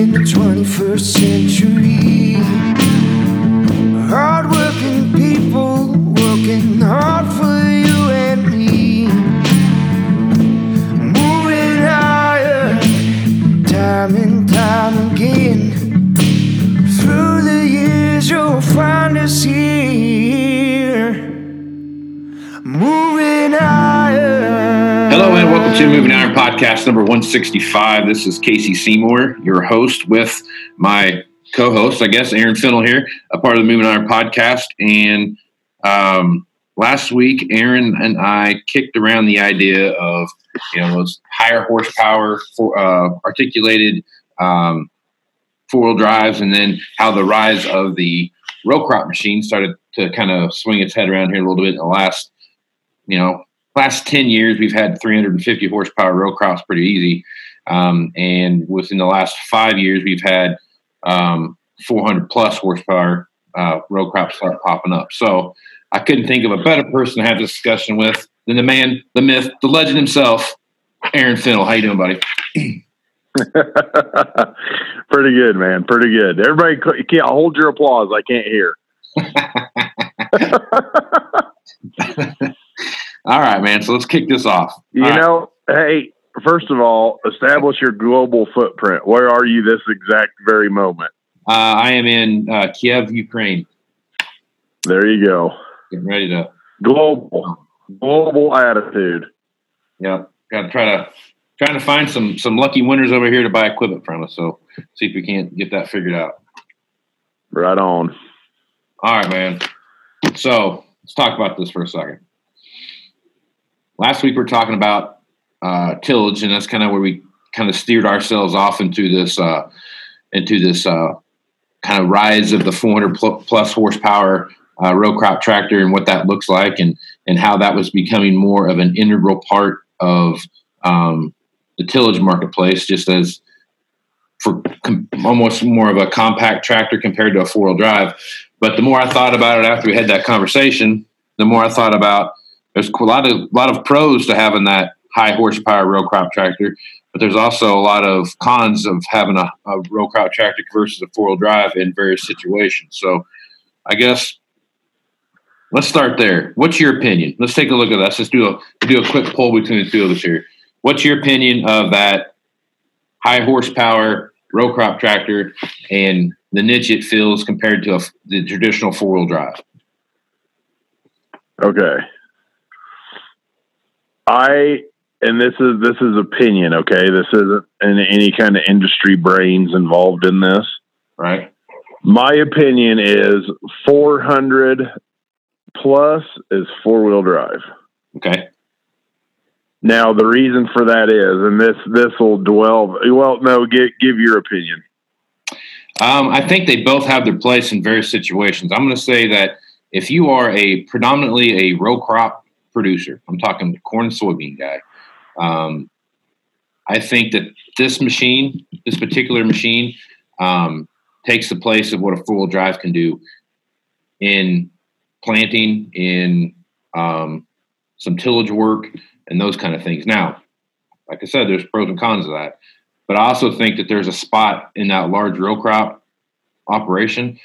in the 21st century. Podcast number 165. This is Casey Seymour, your host, with my co-host, I guess, Aaron Fintel here, a part of the Moving Iron Podcast. And um, last week, Aaron and I kicked around the idea of you know those higher horsepower, for, uh, articulated um, four-wheel drives, and then how the rise of the row crop machine started to kind of swing its head around here a little bit in the last, you know, last 10 years, we've had 350 horsepower row crops pretty easy. Um, and within the last five years, we've had um, 400 plus horsepower uh, row crops start popping up. So I couldn't think of a better person to have this discussion with than the man, the myth, the legend himself, Aaron Fintel. How you doing, buddy? Pretty good, man. Pretty good. Everybody, you can't hold your applause. I can't hear. All right, man. So let's kick this off. You All right. know, hey, first of all, establish your global footprint. Where are you this exact very moment? uh, I am in uh, Kiev, Ukraine, There you go. getting ready to. Global, global attitude. Yeah, got to try to trying to find some some lucky winners over here to buy equipment from us. So see if we can't get that figured out. Right on. All right, man. So let's talk about this for a second. Last week we are talking about uh, tillage, and that's kind of where we kind of steered ourselves off into this uh, into this uh, kind of rise of the 400 pl- plus horsepower uh, row crop tractor and what that looks like, and and how that was becoming more of an integral part of um, the tillage marketplace, just as for com- almost more of a compact tractor compared to a four wheel drive. But the more I thought about it after we had that conversation, the more I thought about there's a lot of lot of pros to having that high horsepower row crop tractor, but there's also a lot of cons of having a, a row crop tractor versus a four wheel drive in various situations. So I guess let's start there. What's your opinion? Let's take a look at this. Let's do a do a quick poll between the two of us here. What's your opinion of that high horsepower row crop tractor and the niche it fills compared to a, the traditional four wheel drive? Okay. I and this is this is opinion, okay? This isn't any, any kind of industry brains involved in this. Right? My opinion is 400 plus is four wheel drive. Okay. Now the reason for that is, and this this will dwell. Well, no, give give your opinion. Um, I think they both have their place in various situations. I'm going to say that if you are a predominantly a row crop producer, I'm talking corn soybean guy. Um, I think that this machine, this particular machine, um, takes the place of what a four wheel drive can do in planting, in um, some tillage work, and those kind of things. Now, like I said, there's pros and cons of that. But I also think that there's a spot in that large row crop operation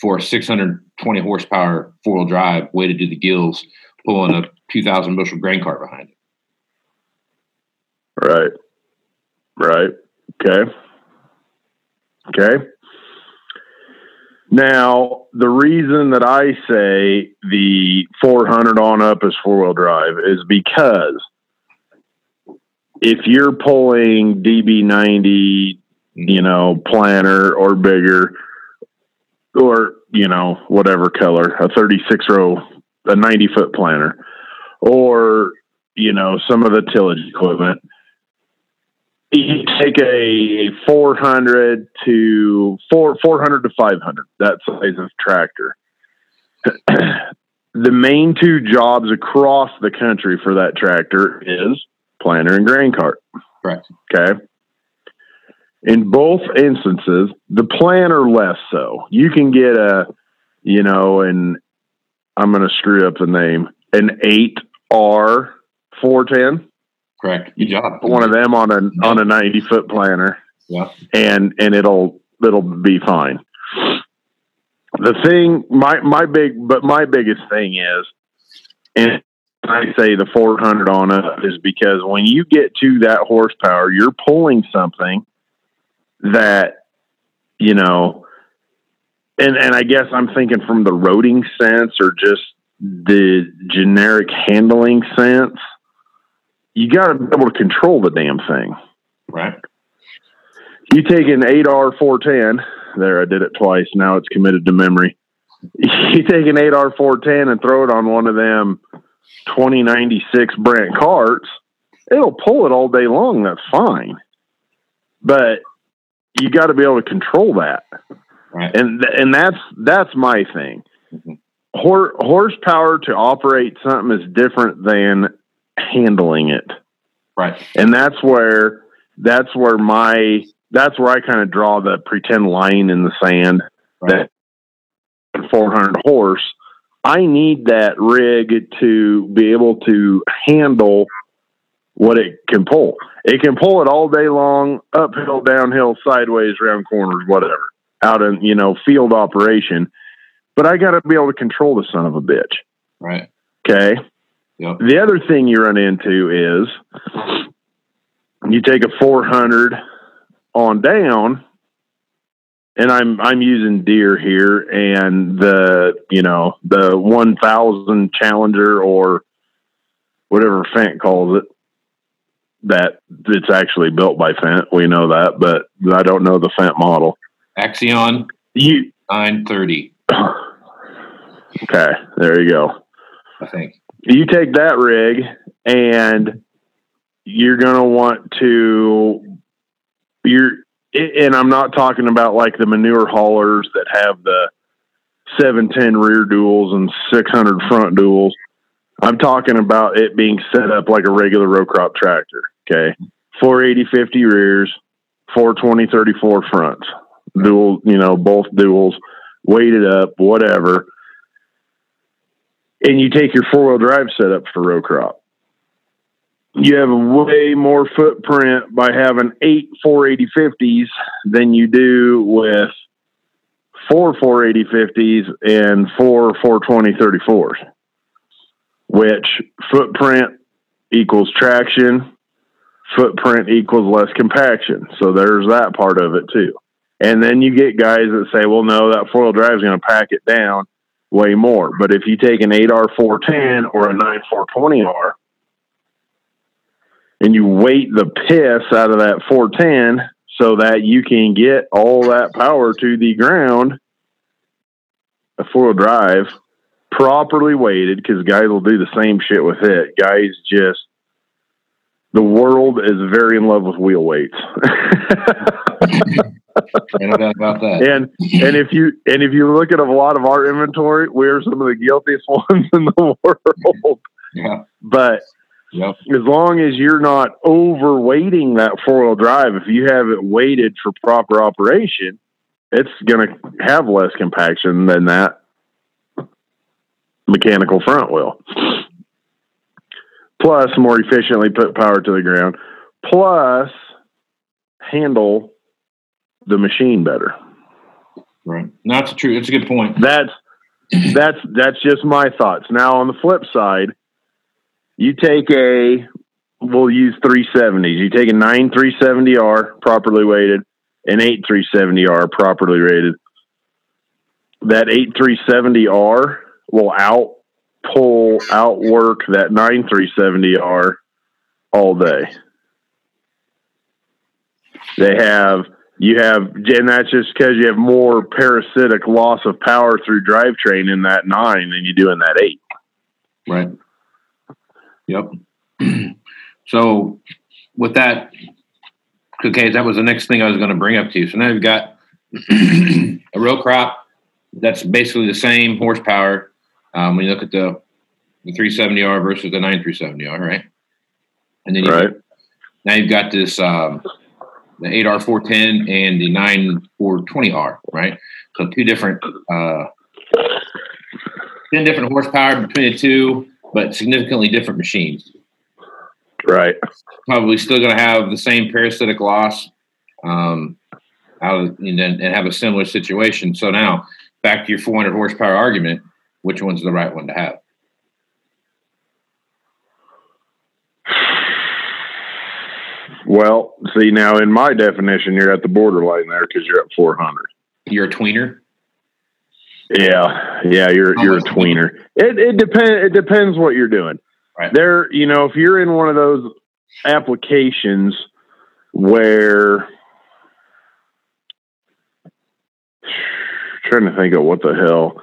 for a 620 horsepower four wheel drive way to do the gills, pulling a 2,000 bushel grain cart behind it. Right. Right. Okay. Okay. Now, the reason that I say the 400 on up is four wheel drive is because if you're pulling DB90, you know, planner or bigger, or, you know, whatever color, a 36 row, a 90 foot planner, or, you know, some of the tillage equipment, you take a 400 to four 400 to 500 that size of tractor. The main two jobs across the country for that tractor is planter and grain cart. Correct. okay? In both instances the planter less so. You can get a you know an i'm going to screw up the name an 8r 410 Correct. Good job. one of them on a on a 90 foot planter Yeah. and and it'll it'll be fine. The thing, my my big, but my biggest thing is, and I say the 400 on it is because when you get to that horsepower, you're pulling something that you know, and and I guess I'm thinking from the roading sense or just the generic handling sense. You got to be able to control the damn thing Right. you take an 8R 410. There, I did it twice. Now it's committed to memory. You take an 8R 410 and throw it on one of them 2096 Brent carts. It'll pull it all day long. That's fine. But you got to be able to control that. Right. And, th- and that's, that's my thing. Mhm. Hor- horsepower to operate something is different than handling it Right. and that's where that's where my that's where I kind of draw the pretend line in the sand Right. that 400 horse. I need that rig to be able to handle what it can pull. It can pull it all day long, uphill, downhill, sideways, round corners, whatever, out in you know field operation. But I got to be able to control the son of a bitch. Right. Okay. Yep. The other thing you run into is you take a 400 on down, and I'm I'm using Deere here, and the you know the 1000 Challenger or whatever Fendt calls it. That it's actually built by Fendt. We know that, but I don't know the Fendt model. Axion You 930, okay? There you go. I think. you take that rig and you're going to want to you're and I'm not talking about like the manure haulers that have the 710 rear duals and 600 front duals. I'm talking about it being set up like a regular row crop tractor. Okay. 480 50 rears, 420 34 fronts. Dual, you know, both duals, weighted up, whatever and you take your four wheel drive setup for row crop. You have way more footprint by having eight 480 50s than you do with four 480 50s and four 420 34s, which footprint equals traction, footprint equals less compaction. So there's that part of it too. And then you get guys that say, well, no, that four wheel drive is going to pack it down way more. But if you take an 8R410 or a 9420R and you weight the piss out of that 410 so that you can get all that power to the ground, a four wheel drive, properly weighted, because guys will do the same shit with it. Guys just, the world is very in love with wheel weights. Ain't no doubt about that. and and if you and if you look at a lot of our inventory, we're some of the guiltiest ones in the world. Yeah. But Yep. as long as you're not overweighting that four wheel drive, if you have it weighted for proper operation, it's going to have less compaction than that mechanical front wheel. Plus, more efficiently put power to the ground. Plus, handle the machine better. Right. That's true. That's a good point. That's that's that's just my thoughts. Now on the flip side, you take a we'll use 370s. You take a 9 370R properly weighted, an 8 370R properly rated. That 8 370R will out pull outwork that 9 370R all day. They have you have and that's just because you have more parasitic loss of power through drivetrain in that nine than you do in that eight. Right. Yep. so with that, okay, that was the next thing I was going to bring up to you. So now you've got a row crop that's basically the same horsepower um, when you look at the the 370R versus the 9370R, right? And then you Right. now you've got this um, the 8R410 and the 9420R, right? So two different, uh, 10 different horsepower between the two, but significantly different machines. Right. Probably still going to have the same parasitic loss um, out of, and, then, and have a similar situation. So now back to your 400 horsepower argument, which one's the right one to have? Well, see now in my definition, you're at the borderline there because you're at 400. You're a tweener. Yeah, yeah, you're you're a tweener. It it depends. It depends what you're doing. Right. There, you know, if you're in one of those applications where trying to think of what the hell.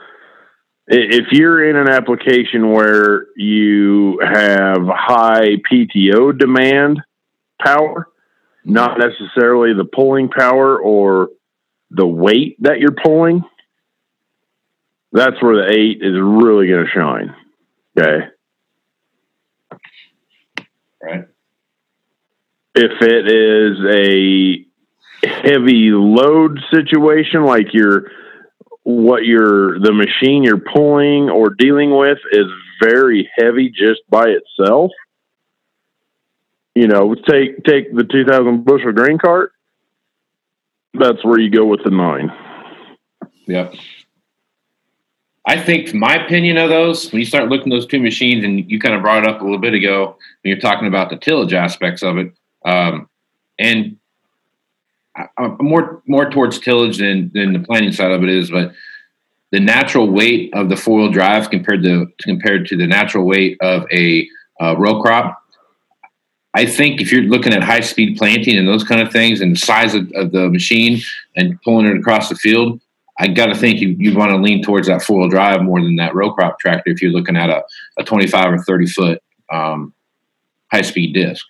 If you're in an application where you have high PTO demand power, not necessarily the pulling power or the weight that you're pulling, that's where the eight is really going to shine. Okay. Right. If it is a heavy load situation, like you're what you're the machine you're pulling or dealing with is very heavy just by itself. You know, take take the 2,000 bushel grain cart. That's where you go with the nine. Yep. I think my opinion of those, when you start looking at those two machines, and you kind of brought it up a little bit ago when you're talking about the tillage aspects of it, um, and I'm more more towards tillage than than the planning side of it is, but the natural weight of the four wheel drive compared to compared to the natural weight of a uh, row crop. I think if you're looking at high speed planting and those kind of things, and the size of, of the machine and pulling it across the field, I got to think you, you want to lean towards that four wheel drive more than that row crop tractor if you're looking at a, a 25 or 30 foot um, high speed disc.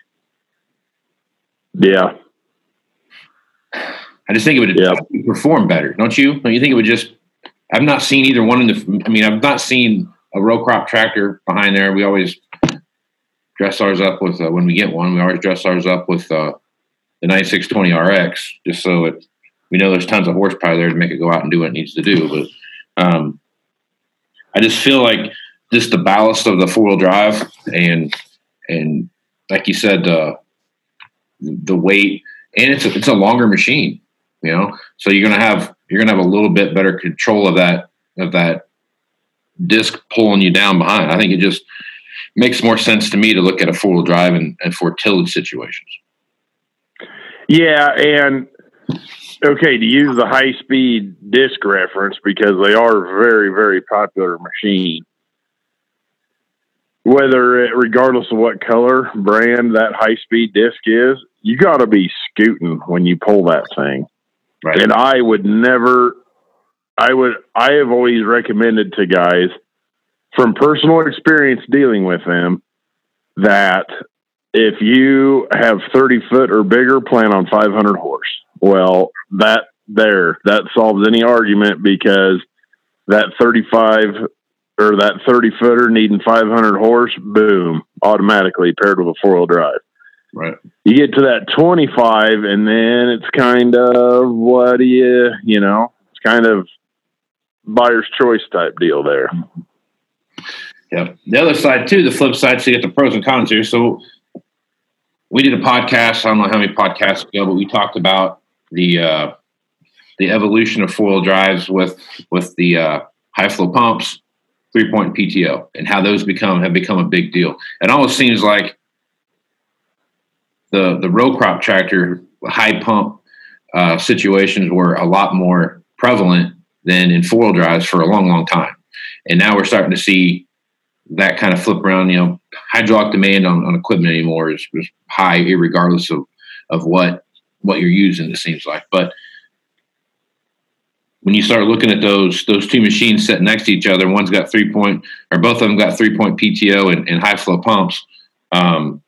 Yeah. I just think it would Yeah. perform better, don't you? Don't you think it would just? I've not seen either one in the. I mean, I've not seen a row crop tractor behind there. We always dress ours up with uh, when we get one. We always dress ours up with uh, the 9620 RX, just so it we know there's tons of horsepower there to make it go out and do what it needs to do. But um, I just feel like just the ballast of the four wheel drive and and like you said, uh, the weight and it's a, it's a longer machine you know so you're gonna have you're gonna have a little bit better control of that of that disc pulling you down behind i think it just makes more sense to me to look at a four-wheel drive and, and for tillage situations Yeah, and okay, to use the high speed disc reference because they are a very, very popular machine. Whether it, regardless of what color brand that high speed disc is, you got to be scooting when you pull that thing. right And I would never, I would, I have always recommended to guys from personal experience dealing with them that if you have 30 foot or bigger, plan on 500 horse. Well, that there, that solves any argument because that 35 or that 30 footer needing 500 horse, boom, automatically paired with a four wheel drive. Right. You get to that 25 and then it's kind of what do you you know it's kind of buyer's choice type deal there yeah the other side too the flip side so you get the pros and cons here. So we did a podcast i don't know how many podcasts ago but we talked about the uh the evolution of four-wheel drives with with the uh, high flow pumps three point pto and how those become have become a big deal. It almost seems like the the row crop tractor high pump uh, situations were a lot more prevalent than in four wheel drives for a long, long time. And now we're starting to see that kind of flip around. You know, hydraulic demand on, on equipment anymore is, is high, regardless of of what what you're using. It seems like, but when you start looking at those those two machines sitting next to each other, one's got three point, or both of them got three point PTO and, and high flow pumps. Um,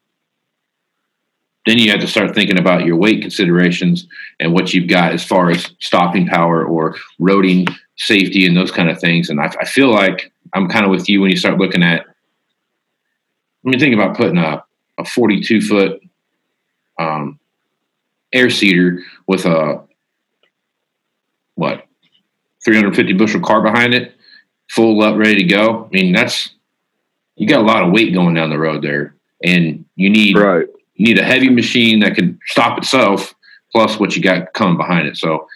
then you have to start thinking about your weight considerations and what you've got as far as stopping power or roading safety and those kind of things. And I, I feel like I'm kind of with you when you start looking at. When you think about putting a, a 42 foot um, air seeder with a what 350 bushel car behind it, full up, ready to go. I mean, that's you got a lot of weight going down the road there, and you need right you need a heavy machine that can stop itself plus what you got coming behind it. So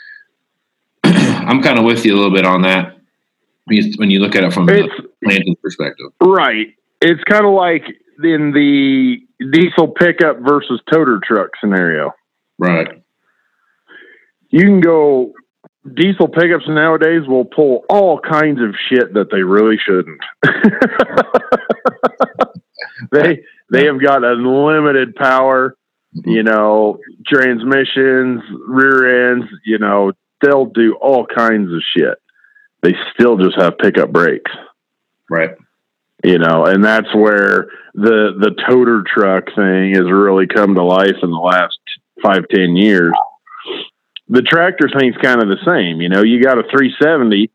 I'm kind of with you a little bit on that when you, when you look at it from It's a planting perspective. right. It's kind of like in the diesel pickup versus toter truck scenario. Right. You can go diesel pickups nowadays will pull all kinds of shit that they really shouldn't. they they have got unlimited power, mm-hmm. you know, transmissions, rear ends, you know, they'll do all kinds of shit. They still just have pickup brakes, Right. you know, and that's where the the toter truck thing has really come to life in the last five ten years. The tractor thing's kind of the same, you know. You got a 370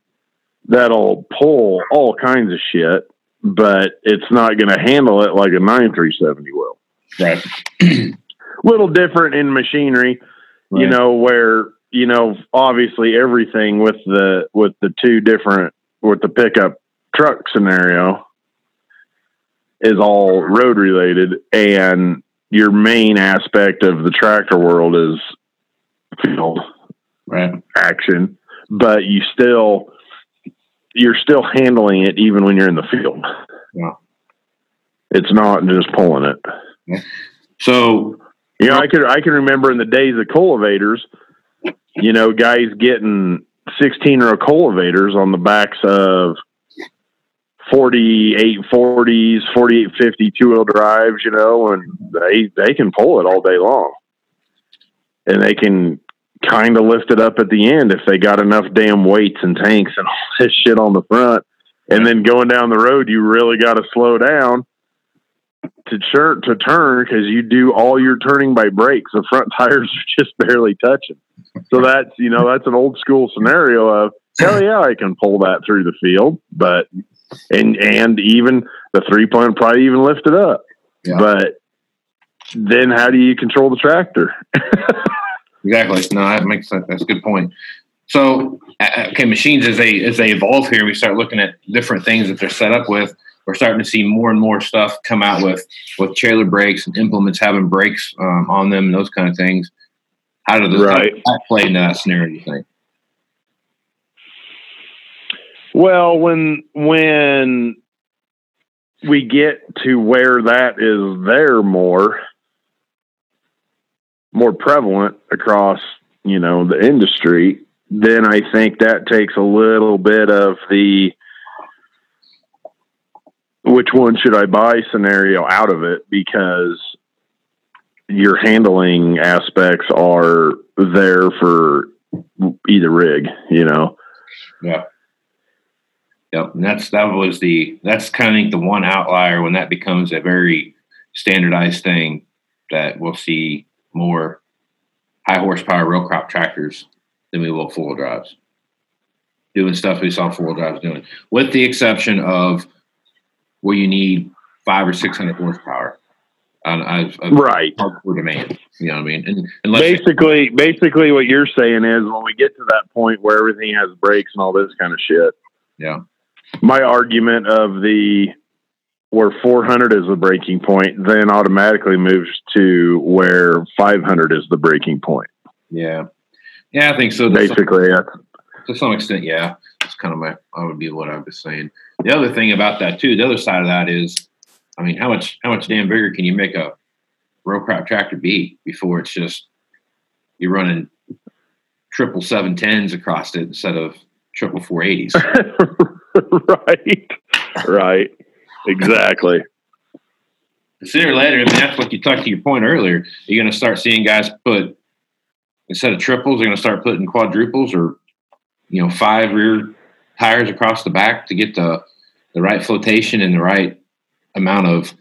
that'll pull all kinds of shit, but it's not going to handle it like a 9370 will. Right. Little different in machinery, you know, where you know obviously everything with the with the two different with the pickup truck scenario is all road related, and your main aspect of the tractor world is field Right. action, but you still you're still handling it even when you're in the field. Yeah. It's not just pulling it. Yeah. So You know, I can I can remember in the days of cultivators, you know, guys getting sixteen row cultivators on the backs of 48 40s, 48 50 two wheel drives, you know, and they they can pull it all day long. And they can kind of lift it up at the end if they got enough damn weights and tanks and all this shit on the front. And then going down the road, you really got to slow down to turn to turn because you do all your turning by brakes. The front tires are just barely touching. So that's you know that's an old school scenario of hell yeah I can pull that through the field, but and and even the three point probably even lift it up. Yeah. But then how do you control the tractor? Exactly. No, that makes sense. That's a good point. So, uh, okay, machines as they as they evolve here, we start looking at different things that they're set up with. We're starting to see more and more stuff come out with with trailer brakes and implements having brakes um, on them and those kind of things. How does Right. that play into that scenario? You think? Well, when when we get to where that is there more more prevalent across, you know, the industry, then I think that takes a little bit of the which one should I buy scenario out of it because your handling aspects are there for either rig, you know. Yeah. Yep. And that's that was the that's kind of the one outlier when that becomes a very standardized thing that we'll see more high horsepower row crop tractors than we will wheel drives. Doing stuff we saw four wheel drives doing, with the exception of where you need five or six hundred horsepower Right. hardcore demand. You know what I mean? And unless basically basically what you're saying is when we get to that point where everything has brakes and all this kind of shit yeah, my argument of the where 400 is the breaking point then automatically moves to where 500 is the breaking point yeah, yeah, I think so. To some- basically to some extent, yeah. That's kind of my I would be what I was saying. The other thing about that too, the other side of that is, I mean, how much how much damn bigger can you make a row crop tractor be before it's just you're running triple seven tens across it instead of triple four eighties. right right exactly Sooner or later, I mean, that's what you talked to your point earlier. You're going to start seeing guys put instead of triples, they're going to start putting quadruples or you know five rear tires across the back to get the the right flotation and the right amount of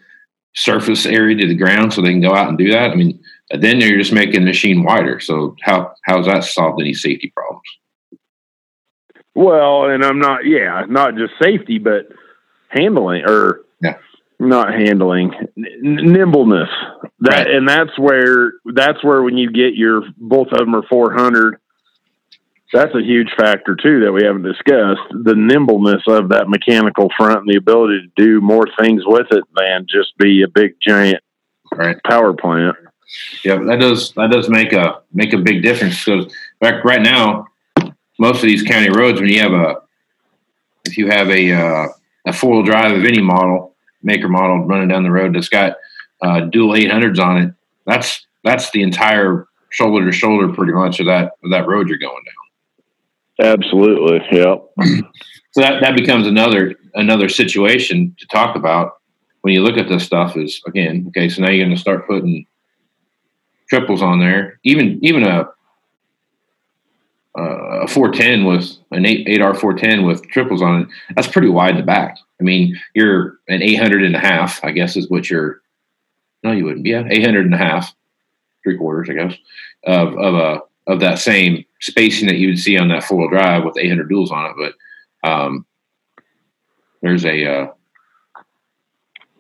surface area to the ground, so they can go out and do that. I mean, then you're just making the machine wider. So how how's that solved any safety problems? Well, and I'm not, yeah, not just safety, but handling or Yeah. not handling n- nimbleness. That Right. and that's where that's where when you get your both of them are 400. That's a huge factor too that we haven't discussed. The nimbleness of that mechanical front and the ability to do more things with it than just be a big giant Right. power plant. Yeah, that does that does make a make a big difference because right, right now, most of these county roads, when you have a if you have a uh, a four wheel drive of any model, maker model running down the road that's got uh, dual 800s on it, that's that's the entire shoulder to shoulder pretty much of that of that road you're going down. Absolutely. Yep. So that that becomes another another situation to talk about when you look at this stuff. Is again okay. So now you're going to start putting triples on there. Even even a uh, a 410 with an 8 8R 410 with triples on it. That's pretty wide in the back. I mean, you're an 800 and a half, I guess, is what you're. No, you wouldn't. Yeah, 800 and a half, three quarters, I guess, of of a of that same spacing that you would see on that four wheel drive with 800 duals on it. But um, there's a uh,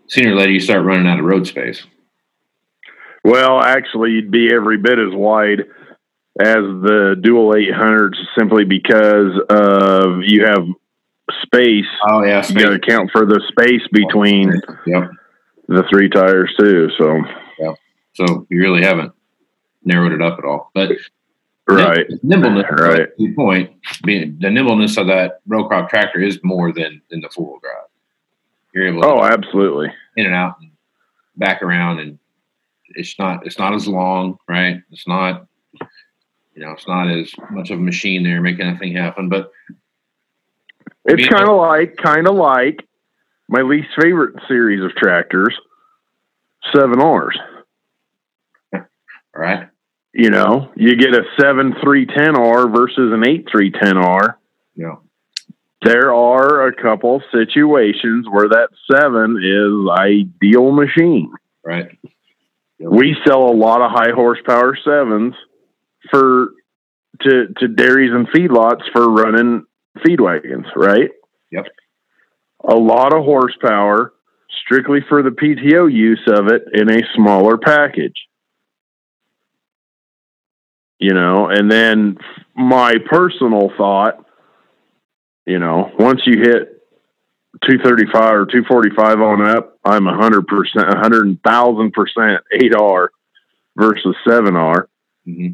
sooner or later you start running out of road space. Well, actually, you'd be every bit as wide as the dual 800s simply because of you have space. Oh yeah, You got to account for the space between Yep. the three tires too. So, yeah, So you really haven't narrowed it up at all. But right, nimbleness, Right. Good point. Being the nimbleness of that row crop tractor is more than than the four wheel drive. You're able to Oh, absolutely. in and out and back around, and it's not it's not as long, right? It's not you know it's not as much of a machine there making anything happen. But It's kind of like, kind of like my least favorite series of tractors, seven R's. all right, You know, you get a seven three ten R versus an eight three ten R. know, There are a couple situations where that seven is ideal machine. right, We sell a lot of high horsepower sevens for to to dairies and feedlots for running feed wagons, right? Yep. A lot of horsepower strictly for the PTO use of it in a smaller package. You know, and then my personal thought, you know, once you hit 235 or 245 on up, I'm 100%, 100,000% 8R versus 7R. hmm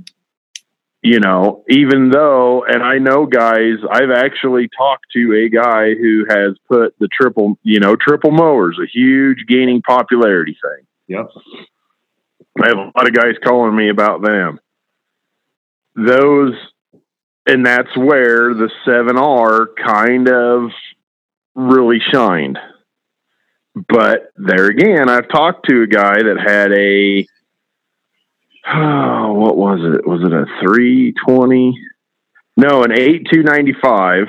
You know, even though, and I know guys, I've actually talked to a guy who has put the triple, you know, triple mowers, a huge gaining popularity thing. yep, I have a lot of guys calling me about them. Those, and that's where the 7R kind of really shined. But there again, I've talked to a guy that had a, oh, what was it? Was it a 320? No, an 8295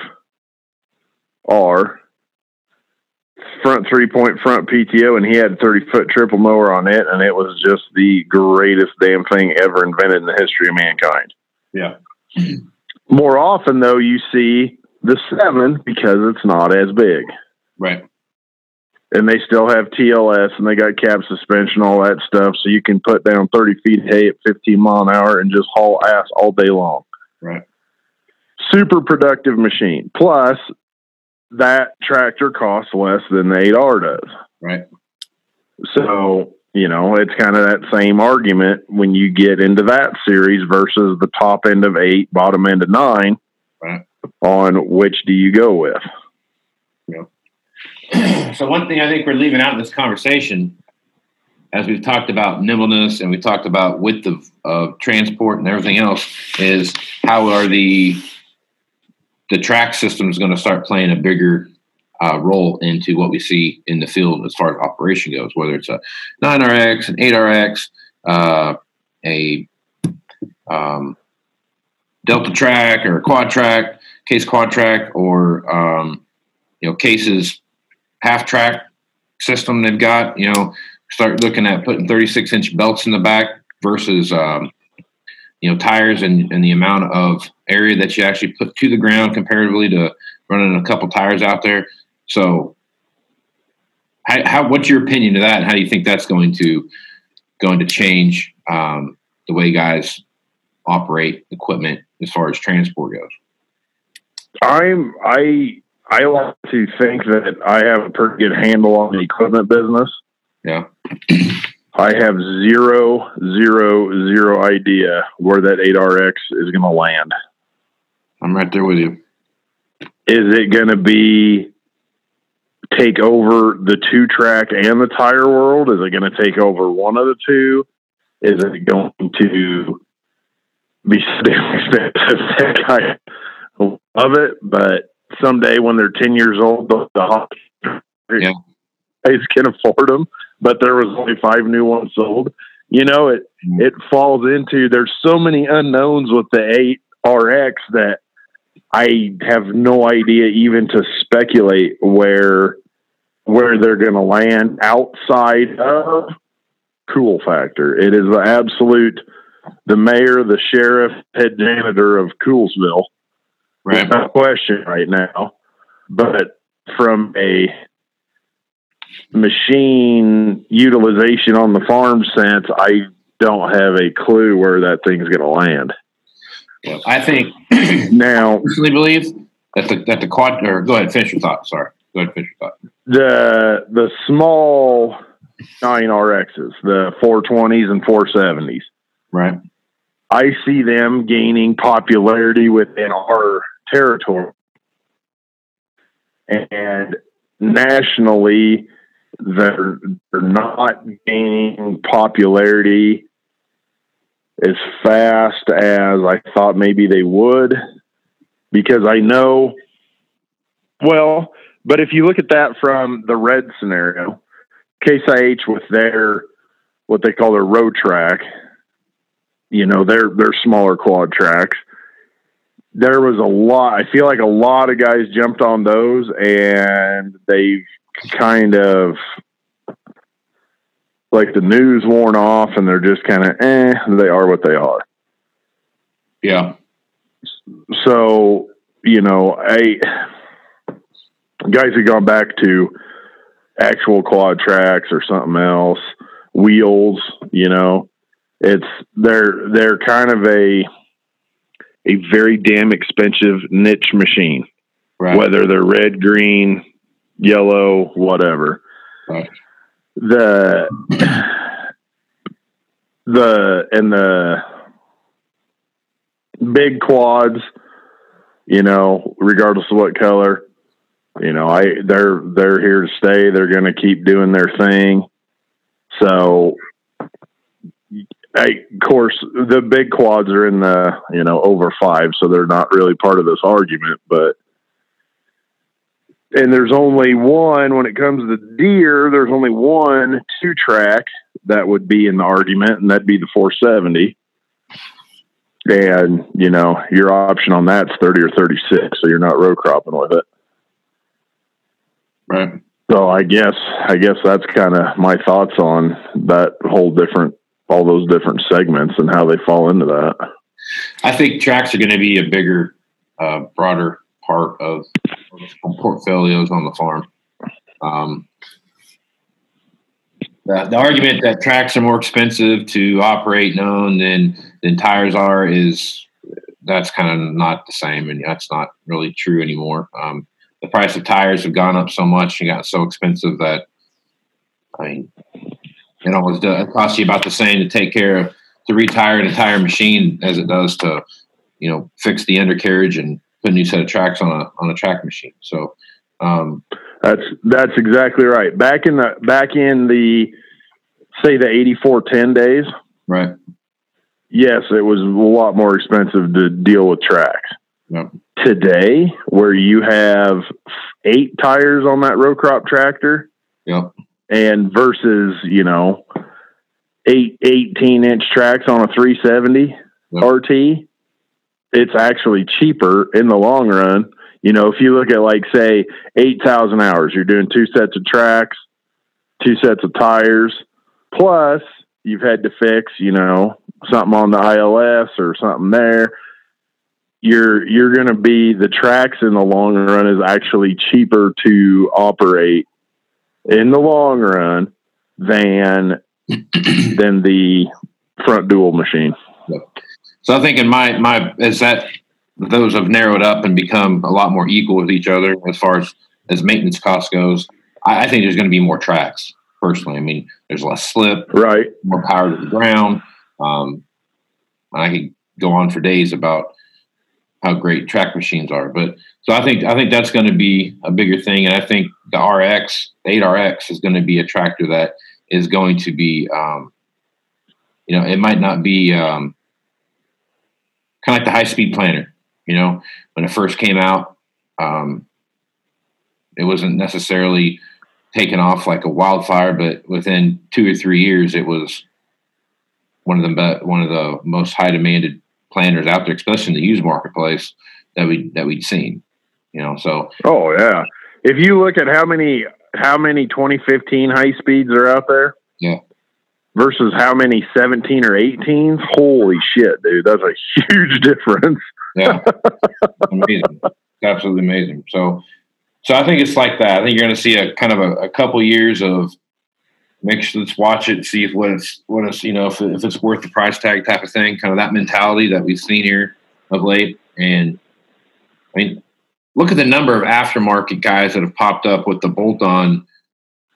R front three point front PTO, and he had a 30 foot triple mower on it, and it was just the greatest damn thing ever invented in the history of mankind. Yeah, More often, though, you see the seven because it's not as big, right, and they still have TLS and they got cab suspension, all that stuff, so you can put down 30 feet of hay at 15 mile an hour and just haul ass all day long. right, Super productive machine. Plus, that tractor costs less than the 8R does. right. So, you know, it's kind of that same argument when you get into that series versus the top end of eight, bottom end of nine. Right. On which do you go with? so one thing I think we're leaving out in this conversation, as we've talked about nimbleness and we talked about width of, of transport and everything else, is how are the the track systems going to start playing a bigger uh, role into what we see in the field as far as operation goes, whether it's a 9RX, an 8RX, uh, a um, Delta track or a quad track, case quad track, or um, you know cases half track system they've got. You know, start looking at putting 36 inch belts in the back versus um, you know tires and, and the amount of area that you actually put to the ground comparatively to running a couple tires out there. So, how, how what's your opinion of that? And how do you think that's going to going to change um, the way guys operate equipment as far as transport goes? I'm I I like to think that I have a pretty good handle on the equipment business. Yeah. I have zero, zero, zero idea where that 8RX is going to land. I'm right there with you. Is it going to be take over the two track and the tire world? Is it going to take over one of the two? Is it going to be expensive? I love it, but someday when they're 10 years old, the, the Yeah. guys can afford them, but there was only five new ones sold. You know, it, Mhm. it falls into, there's so many unknowns with the 8RX that I have no idea even to speculate where, where they're going to land outside of cool factor. It is the absolute, the mayor, the sheriff, head janitor of Coolsville Right. no question right now. But from a machine utilization on the farm sense, I don't have a clue where that thing's going to land. I think Now, personally believe that the that the quad or go ahead, finish your thought. Sorry. Go ahead, finish your thought. the the small nine RXs, the 420s and 470s, Right. I see them gaining popularity within our territory. And nationally, they're, they're not gaining popularity as fast as I thought maybe they would. Because I know, well, but if you look at that from the red scenario, Case IH with their, what they call their Rowtrac, you know they're they're smaller quad tracks there was a lot i feel like a lot of guys jumped on those and they've kind of like the news worn off and they're just kind of eh they are what they are Yeah. so you know i guys have gone back to actual quad tracks or something else wheels you know it's they're they're kind of a a very damn expensive niche machine Right. whether they're red green yellow whatever Right. The the and the big quads you know regardless of what color you know i they're they're here to stay. They're going to keep doing their thing. So I, of course the big quads are in the you know over five so they're not really part of this argument but and there's only one when it comes to Deere there's only one two track that would be in the argument and that'd be the 470 and you know your option on that's 30 or 36 so you're not row cropping with it. Right. so i guess i guess that's kind of my thoughts on that whole different all those different segments and how they fall into that. I think tracks are going to be a bigger, uh, broader part of portfolios on the farm. Um, the, the argument that tracks are more expensive to operate and own than than tires are is that's kind of not the same, and that's not really true anymore. Um, the price of tires have gone up so much and gotten so expensive that I mean, it almost does, it costs you about the same to take care of to retire an entire machine as it does to you know fix the undercarriage and put a new set of tracks on a on a track machine. So um, That's that's exactly right. Back in the back in the say the eighty four ten days, right, yes, it was a lot more expensive to deal with tracks. Yep. Today, where you have eight tires on that row crop tractor, yep, and versus you know eight 18 inch tracks on a 370 Yep. RT, it's actually cheaper in the long run. You know, if you look at like say 8,000 hours, you're doing two sets of tracks, two sets of tires, plus you've had to fix, you know, something on the ILS or something there. You're you're going to be the tracks in the long run is actually cheaper to operate in the long run than than the front dual machine. So I think in my my as that those have narrowed up and become a lot more equal with each other as far as as maintenance cost goes. I, I think there's going to be more tracks. personally. I mean, there's less slip, Right. more power to the ground. Um, I could go on for days about how great track machines are, but so I think I think that's going to be a bigger thing, and I think the RX, the 8RX, is going to be a tractor that is going to be, um, you know, it might not be um, kind of like the high speed planter. You know, when it first came out, um, it wasn't necessarily taken off like a wildfire, but within two or three years, it was one of the one of the most high demanded planters out there, especially in the used marketplace that we that we'd seen. You know, so Oh yeah. If you look at how many how many 2015 high speeds are out there, Yeah. Versus how many 17 or 18s, holy shit, dude, that's a huge difference. yeah, amazing, absolutely amazing. So, so I think it's like that. I think you're going to see a kind of a, a couple years of make sure let's watch it, and see if what it's what it's you know if, if it's worth the price tag type of thing, kind of that mentality that we've seen here of late. And I mean, look at the number of aftermarket guys that have popped up with the bolt on.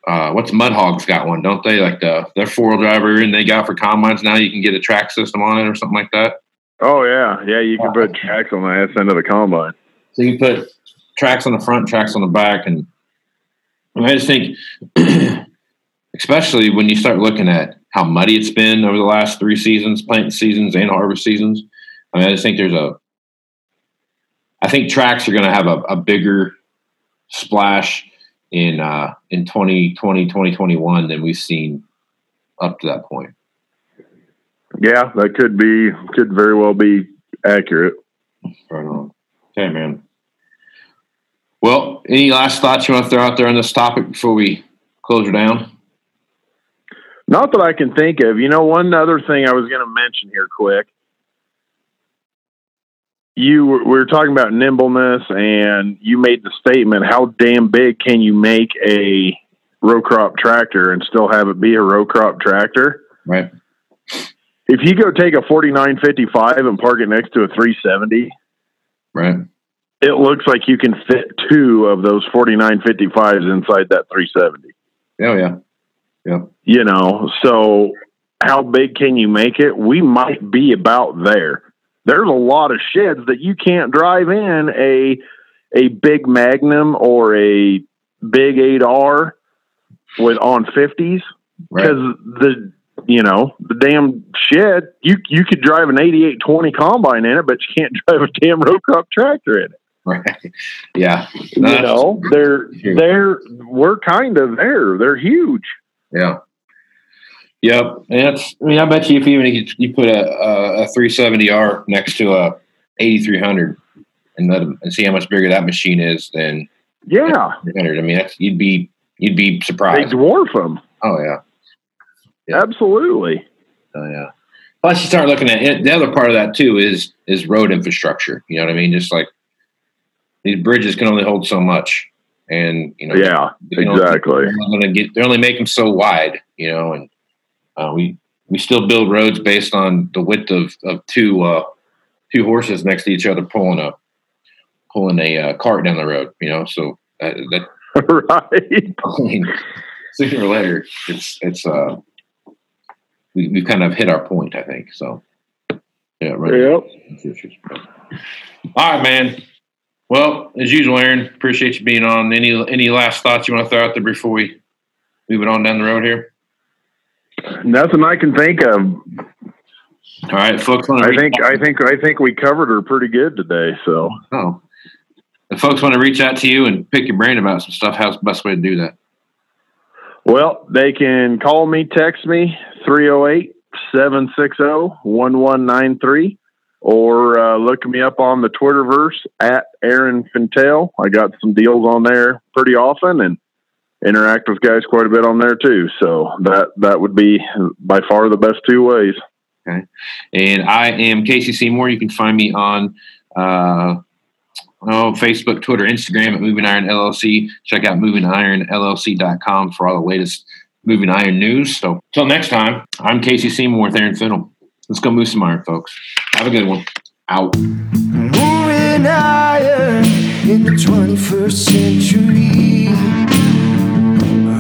Uh, what's Mudhogs got one, don't they? Like the their four wheel driver and they got for combines now. You can get a track system on it or something like that. Oh yeah, yeah, you can put tracks on the ass end of the combine. So you put tracks on the front, tracks on the back, and I just think, especially when you start looking at how muddy it's been over the last three seasons, planting seasons and harvest seasons. I mean, I just think there's a. I think tracks are going to have a, a bigger splash in uh, in 2020, 2021 than we've seen up to that point. Yeah, that could be could very well be accurate. Right on. Okay, man. Well, any last thoughts you want to throw out there on this topic before we close her down? Not that I can think of. You know, one other thing I was going to mention here, quick. You were, we were talking about nimbleness, and you made the statement: how damn big can you make a row crop tractor and still have it be a row crop tractor? Right. If you go take a forty nine fifty five and park it next to a three seventy, Right. it looks like you can fit two of those forty nine fifty fives inside that three seventy. Oh yeah. Yeah. you know so how big can you make it we might be about there there's a lot of sheds that you can't drive in a a big magnum or a big 8r with on 50s Right. because the you know the damn shed you you could drive an 8820 combine in it but you can't drive a damn row crop tractor in it Right. Yeah. you know they're they're we're kind of there they're huge Yeah. Yep. And I mean, I bet you if even you, you put a, a, a 370R next to a 8300 and let them, and see how much bigger that machine is than yeah 300. I mean, that's, you'd be, you'd be surprised. they dwarf them Oh yeah. Yeah. Absolutely. Oh yeah. Plus, you start looking at it. The other part of that too is is road infrastructure. You know what I mean? Just like these bridges can only hold so much, and you know, Yeah, can only- exactly. They're only gonna get. They only make them so wide. You know, and uh, we we still build roads based on the width of of two uh, two horses next to each other pulling a pulling a uh, cart down the road. You know, so that, that right. I mean, sooner or later, it's it's uh, we we've kind of hit our point, I think. So, yeah, right. Yep. All right, man. Well, as usual, Aaron, appreciate you being on. Any any last thoughts you want to throw out there before we move it on down the road here? Nothing I can think of. All right, folks. I think I think I think we covered her pretty good today. So oh, if folks want to reach out to you and pick your brain about some stuff, how's the best way to do that? well, they can call me, text me 308-760-1193 or uh, look me up on the Twitterverse at Aaron Fintel. I got some deals on there pretty often and interact with guys quite a bit on there too. So that that would be by far the best two ways. Okay. And I am Casey Seymour. You can find me on uh, oh, Facebook, Twitter, Instagram at Moving Iron LLC. Check out movingironllc.com for all the latest Moving Iron news. So until next time, I'm Casey Seymour with Aaron Fintel. Let's go move some iron, folks. Have a good one. Out. Moving iron in the 21st century.